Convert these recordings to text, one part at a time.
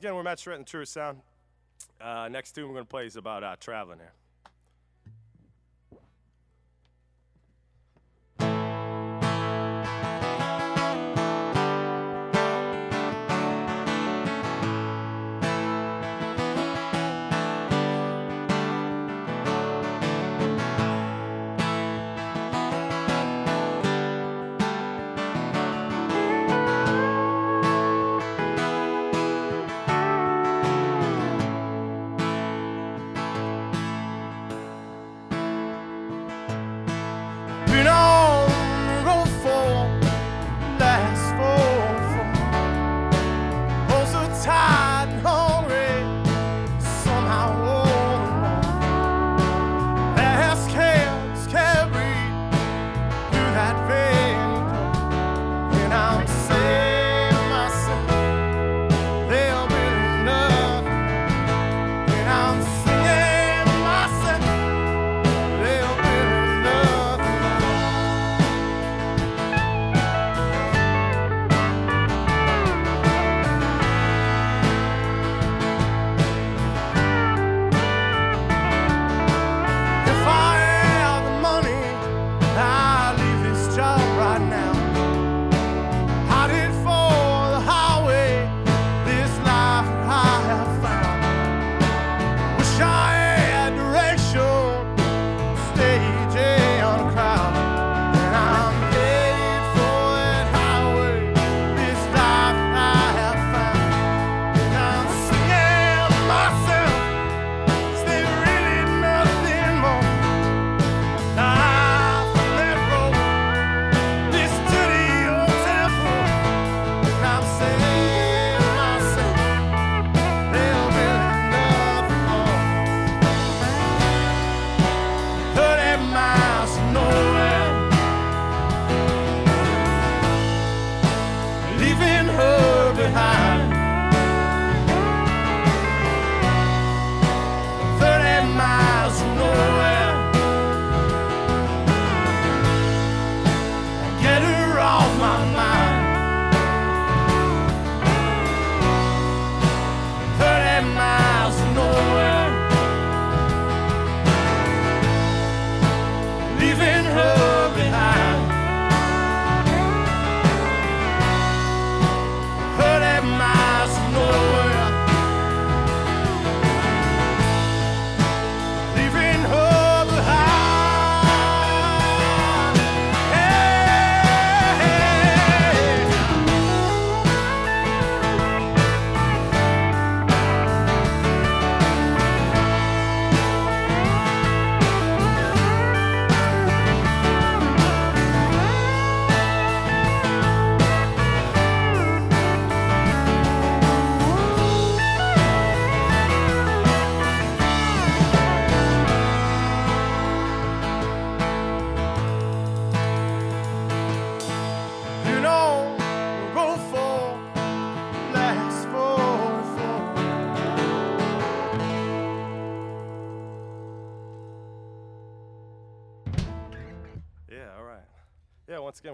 once again, we're Matt and True Sound. Uh, next tune we're going to play is about uh, traveling there.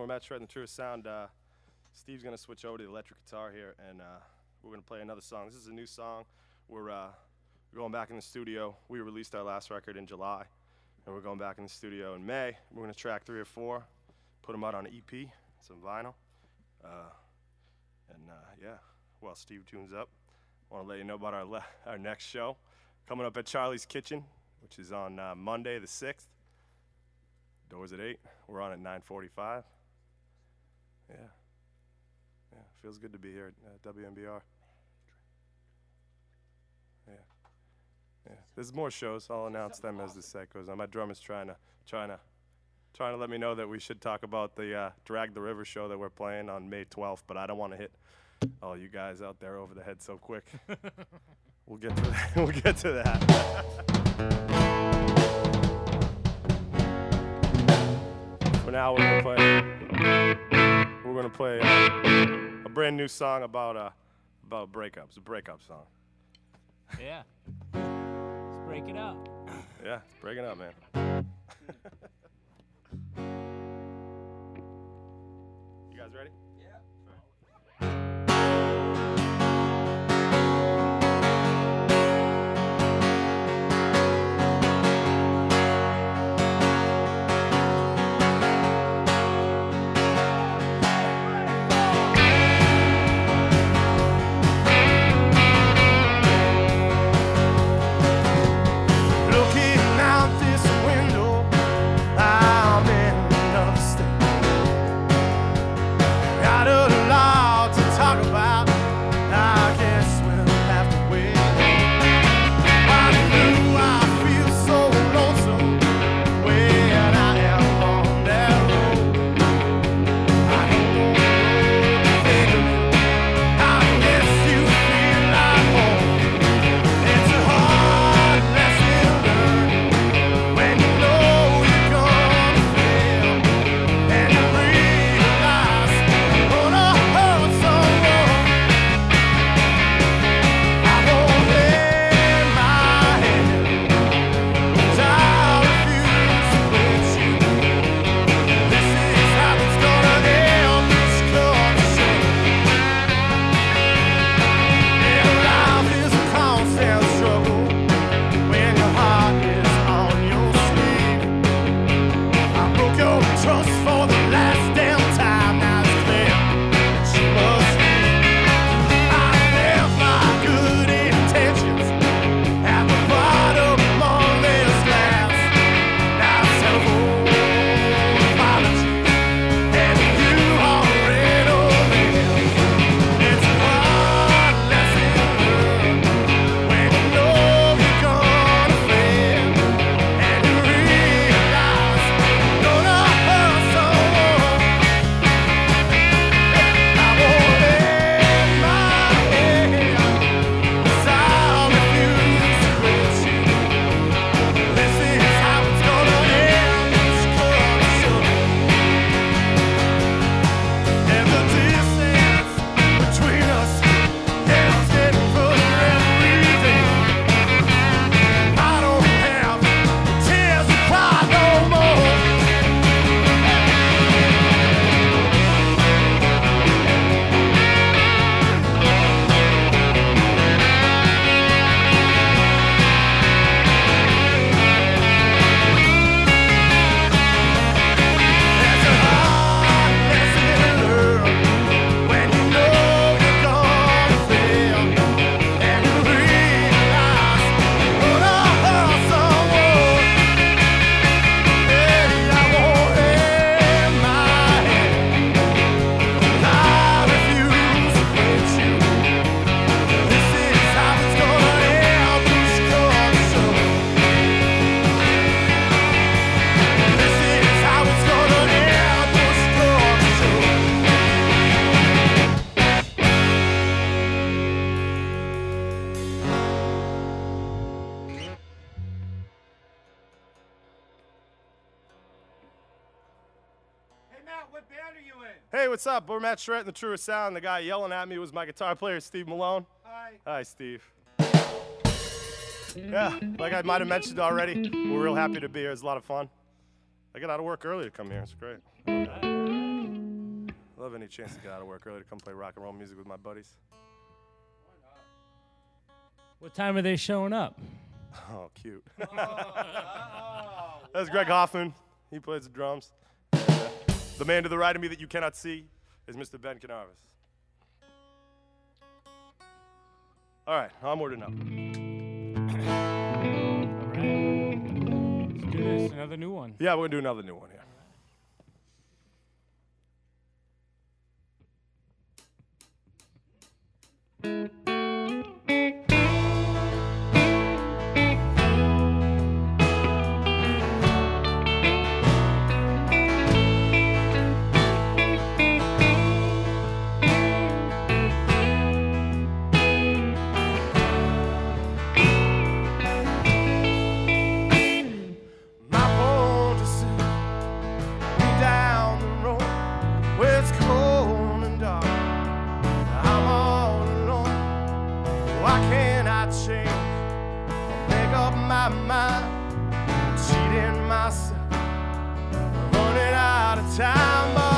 We're Matt Shred and Truest Sound. Uh, Steve's gonna switch over to the electric guitar here, and uh, we're gonna play another song. This is a new song. We're uh, going back in the studio. We released our last record in July, and we're going back in the studio in May. We're gonna track three or four, put them out on EP, some vinyl, uh, and uh, yeah. While Steve tunes up, I want to let you know about our le- our next show coming up at Charlie's Kitchen, which is on uh, Monday the sixth. Doors at eight. We're on at 9:45. Yeah, yeah, feels good to be here at uh, WMBR. Yeah, yeah. There's more shows. I'll announce them as the set goes on. My drummer's trying to trying to trying to let me know that we should talk about the uh, Drag the River show that we're playing on May 12th, but I don't want to hit all you guys out there over the head so quick. we'll get to that. we'll get to that. For now, we're gonna play. We're gonna play uh, a brand new song about uh, about breakups. A breakup song. Yeah. Let's break it up. Yeah, it's breaking up, man. you guys ready? Matt Shred and the Truest Sound. The guy yelling at me was my guitar player, Steve Malone. Hi. Hi, Steve. Yeah, like I might have mentioned already, we're real happy to be here. It's a lot of fun. I got out of work early to come here. It's great. love any chance to get out of work early to come play rock and roll music with my buddies. What time are they showing up? Oh, cute. That's Greg Hoffman. He plays the drums. The man to the right of me that you cannot see is Mr. Ben Canaris. All right, onward and up. All right. Let's do this. Another new one. Yeah, we're gonna do another new one here. My mind. Cheating myself. Running out of time,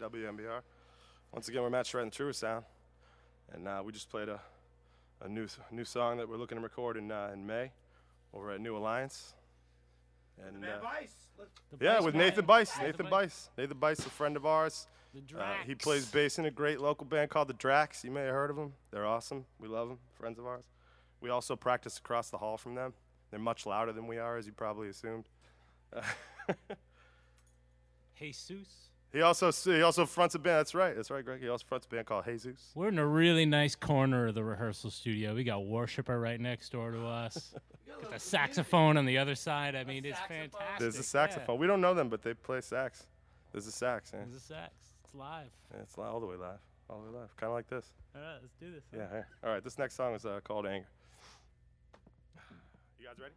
at WMBR. Once again, we're Matt Shred and True Sound, and uh, we just played a, a new new song that we're looking to record in uh, in May over at New Alliance. And Man, uh, Vice. The yeah, Vice with guy. Nathan Bice. Yeah, Nathan Bice. Nathan Bice, a friend of ours. The Uh, he plays bass in a great local band called the Drax. You may have heard of them. They're awesome. We love them. Friends of ours. We also practice across the hall from them. They're much louder than we are, as you probably assumed. Jesus. He also he also fronts a band. That's right. That's right, Greg. He also fronts a band called Jesus. We're in a really nice corner of the rehearsal studio. We got worshiper right next door to us. got the saxophone on the other side. I mean, it's saxophone? fantastic. There's a yeah. saxophone. We don't know them, but they play sax. There's a sax. Yeah. There's a sax. It's live. Yeah, it's li- all the way live. All the way live. Kind of like this. All right, let's do this. Yeah. Here. All right. This next song is uh, called Anger. You guys ready?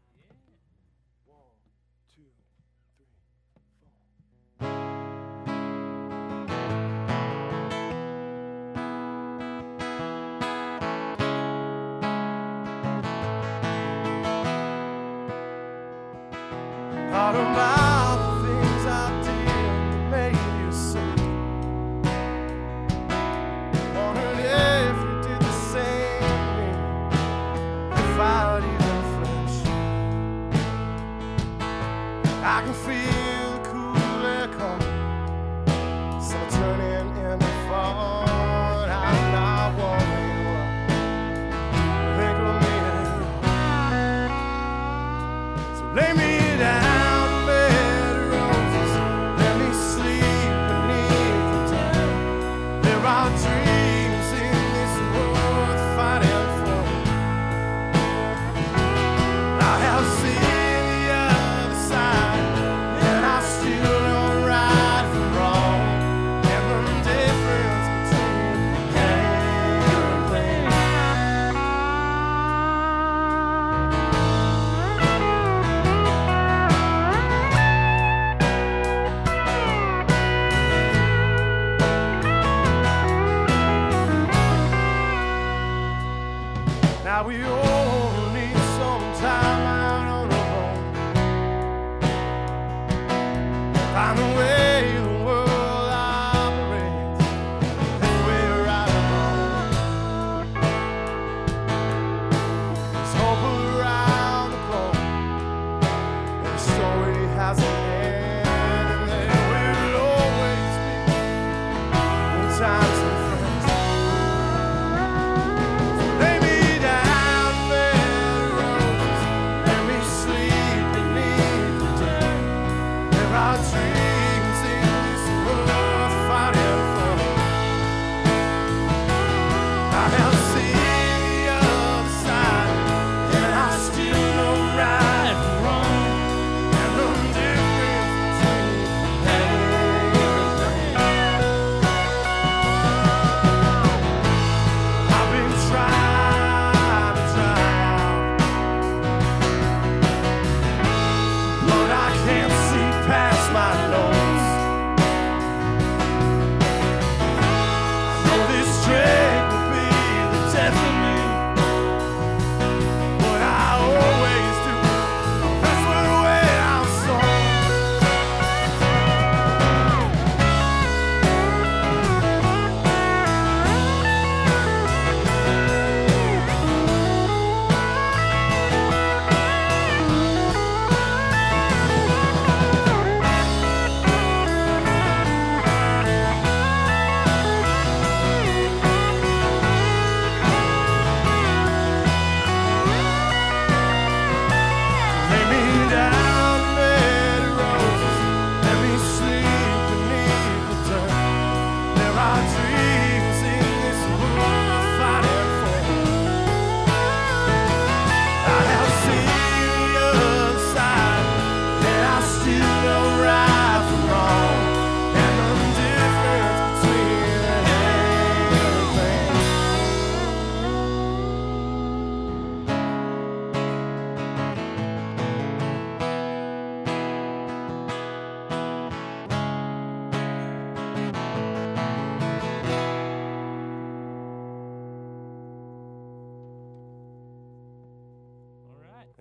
Out about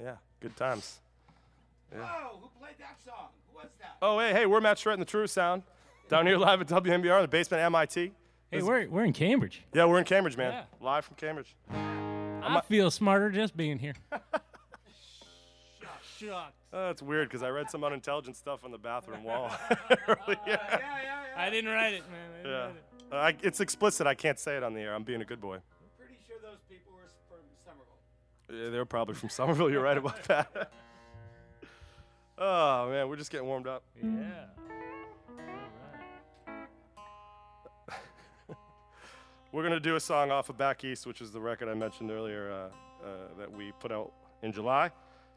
Yeah, good times. Whoa, who played that song? Who was that? Oh, hey, hey, we're Matt Shred and the True Sound. Down here live at WMBR in the basement at MIT. Hey, we're, we're in Cambridge. Yeah, we're in Cambridge, man. Yeah. Live from Cambridge. I feel smarter just being here. Shucks. Uh, that's weird because I read some unintelligent stuff on the bathroom wall earlier. Yeah, yeah, yeah. I didn't write it, man. I didn't Yeah. write it. Uh, I, it's explicit. I can't say it on the air. I'm being a good boy. Yeah, they're probably from Somerville. You're right about that. oh man, we're just getting warmed up. Yeah. We're gonna do a song off of Back East, which is the record I mentioned earlier uh, uh, that we put out in July.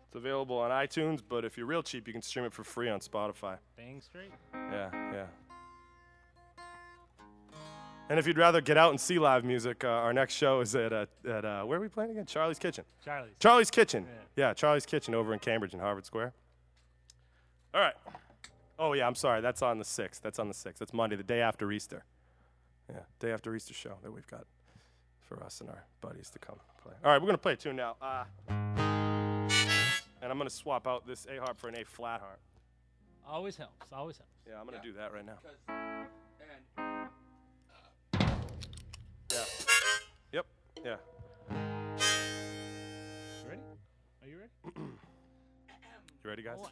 It's available on iTunes, but if you're real cheap, you can stream it for free on Spotify. Bang straight. Yeah, yeah. And if you'd rather get out and see live music, uh, our next show is at, uh, at uh, where are we playing again? Charlie's Kitchen. Charlie's. Charlie's Kitchen. Yeah. Yeah, Charlie's Kitchen over in Cambridge in Harvard Square. All right. Oh, yeah, I'm sorry. That's on the 6th. That's on the 6th. That's Monday, the day after Easter. Yeah, day after Easter show that we've got for us and our buddies to come play. All right, we're going to play a tune now. Uh, and I'm going to swap out this A harp for an A flat harp. Always helps. Always helps. Yeah, I'm going to Yeah. do that right now. Yeah. You ready? Are you ready? You ready, guys? One,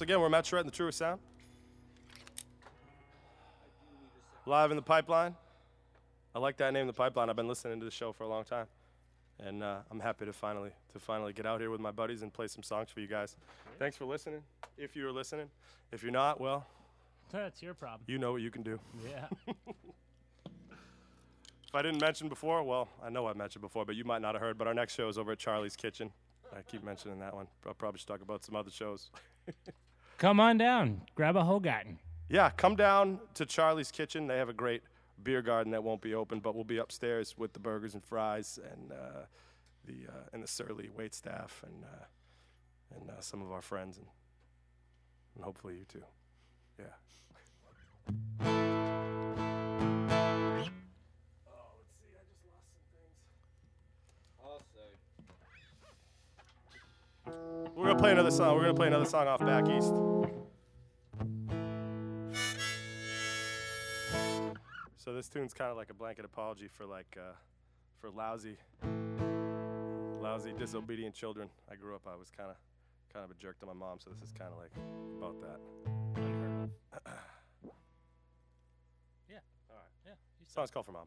Once again, we're Matt Charette and the Truest Sound. Live in the pipeline. I like that name, the pipeline. I've been listening to the show for a long time, and uh, I'm happy to finally to finally get out here with my buddies and play some songs for you guys. Thanks for listening. If you were listening, if you're not, well, That's your problem. you know what you can do. Yeah. If I didn't mention before, well, I know I mentioned before, but you might not have heard. But our next show is over at Charlie's Kitchen. I keep mentioning that one. I'll probably should talk about some other shows. Come on down. Grab a Hoegaarden. Yeah, come down to Charlie's Kitchen. They have a great beer garden that won't be open, but we'll be upstairs with the burgers and fries and uh, the uh, and the surly wait staff and uh, and uh, some of our friends and and hopefully you too. Yeah. Gonna play another song. We're gonna play another song off Back East. So this tune's kind of like a blanket apology for like uh, for lousy, lousy, disobedient children. I grew up. I was kind of kind of a jerk to my mom, so this is kind of like about that. Yeah. All right. Yeah. Song's called for mom.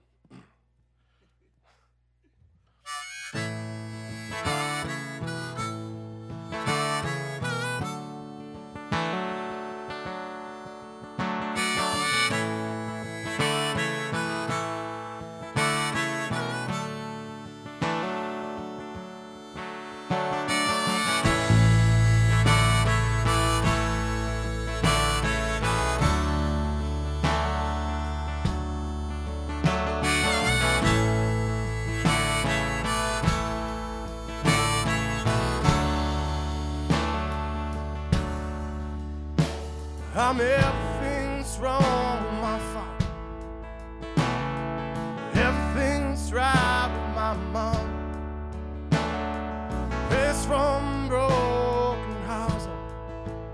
My mom. It's from broken house,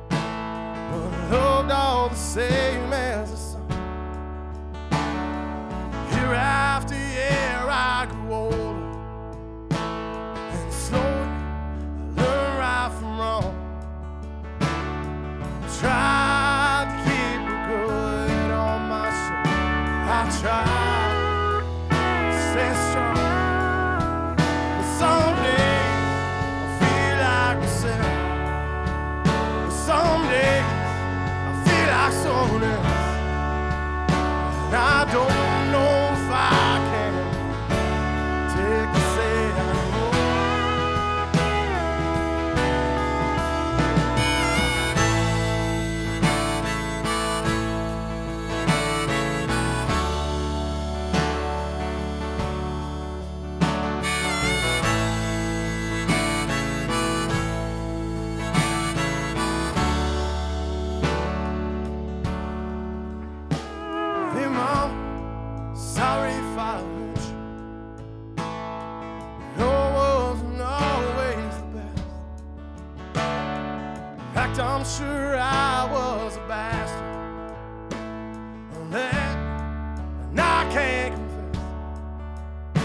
but loved all the same as the sun. Year after year, I grew older, and slowly I learned right from wrong. Tried to keep it good on my soul. I tried I don't fact, I'm sure I was a bastard. And that, and I can't confess.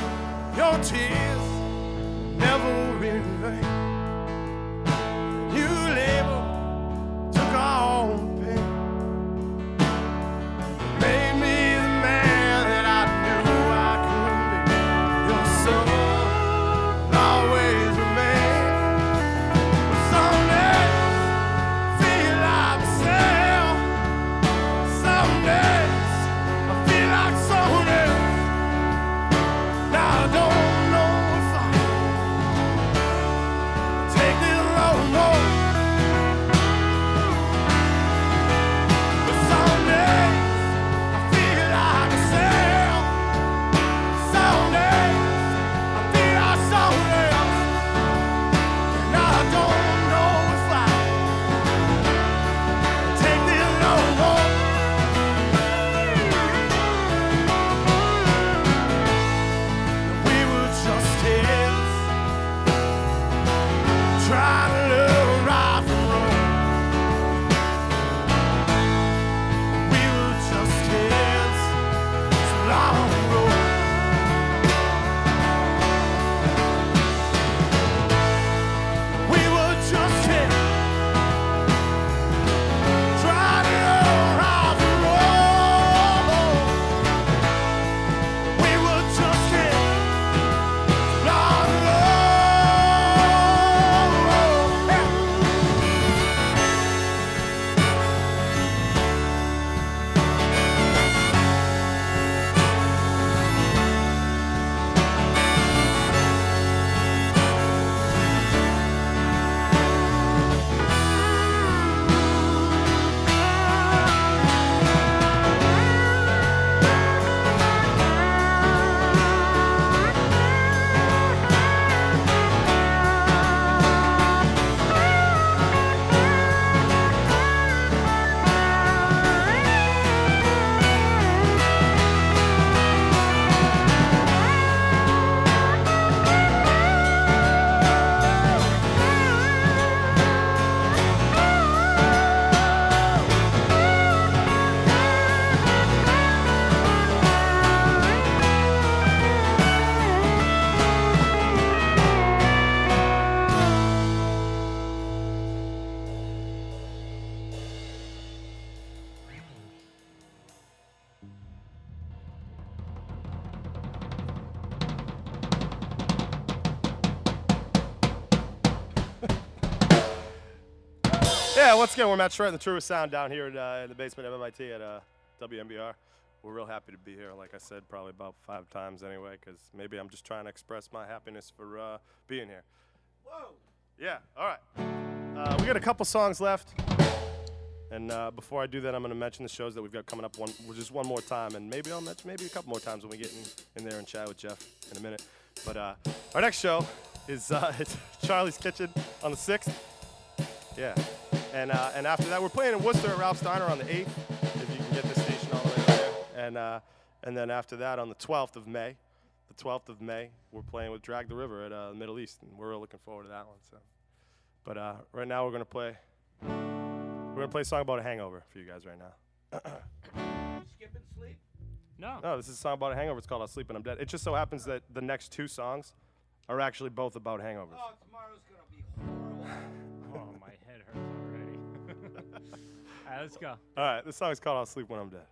Your tears never in vain. Once again, we're Matt and the Truest Sound down here at, uh, in the basement of MIT at uh, WMBR. We're real happy to be here. Like I said, probably about five times anyway, because maybe I'm just trying to express my happiness for uh, being here. Whoa. Yeah, all right. Uh, we got a couple songs left. And uh, before I do that, I'm going to mention the shows that we've got coming up one, just one more time. And maybe I'll mention maybe a couple more times when we get in, in there and chat with Jeff in a minute. But uh, our next show is uh, Charlie's Kitchen on the 6th. Yeah. And, uh, and after that, we're playing in Worcester at Ralph's Diner on the 8th, if you can get the station all the way there. And, uh, and then after that, on the 12th of May, the 12th of May, we're playing with Drag the River at uh, the Middle East, and we're real looking forward to that one. So, but uh, right now we're gonna play. We're gonna play a song about a hangover for you guys right now. Skipping sleep? No. No, this is a song about a hangover. It's called "I'll Sleep When I'm Dead." It just so happens that the next two songs are actually both about hangovers. Oh, right, let's go. All right, this song is called "I'll Sleep When I'm Dead."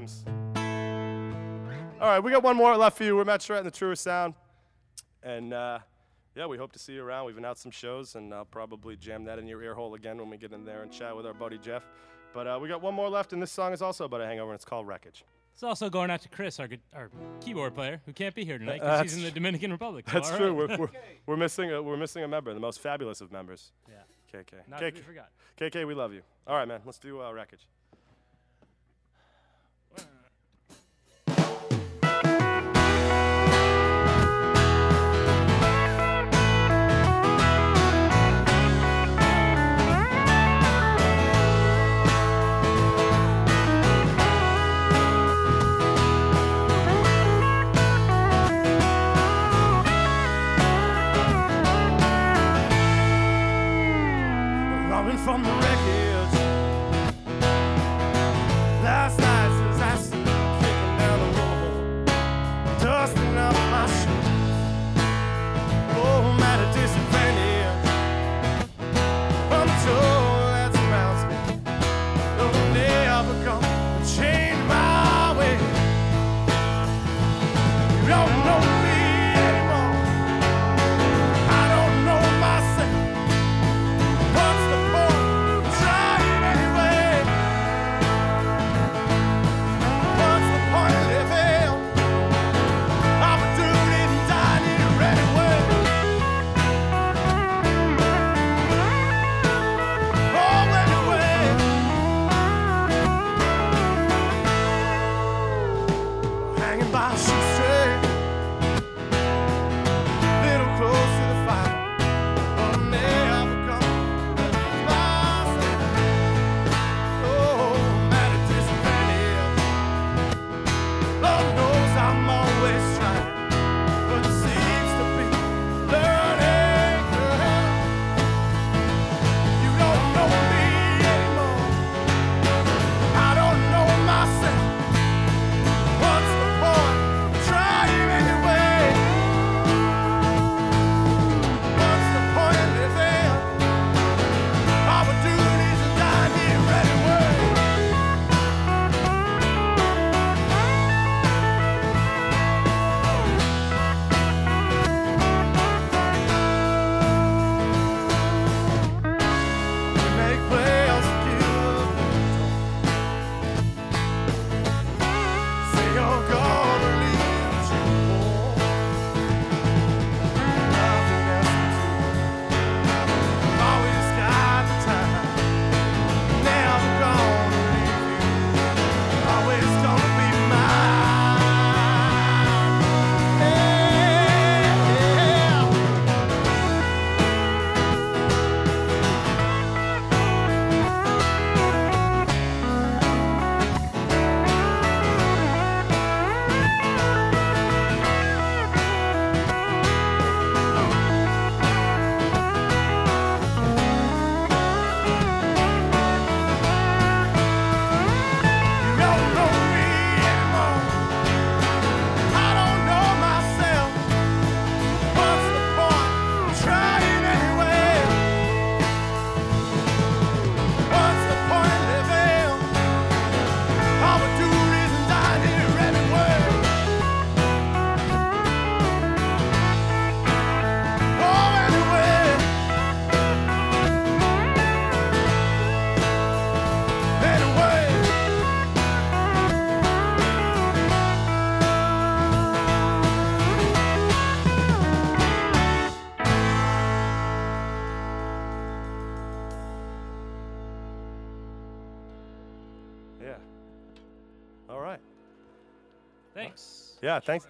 Times. All right, we got one more left for you. We're Matt Surratt and the Truest Sound. And uh, yeah, we hope to see you around. We've announced some shows, and I'll probably jam that in your ear hole again when we get in there and chat with our buddy Jeff. But uh, we got one more left, and this song is also about a hangover, and it's called Wreckage. It's also going out to Chris, our, our keyboard player, who can't be here tonight because he's in the Dominican Republic. so That's true. right. We're, we're, we're, missing a, we're missing a member, the most fabulous of members. yeah, KK. not KK, forgotten. KK, we love you. All right, man, let's do uh, Wreckage. Yeah, thanks.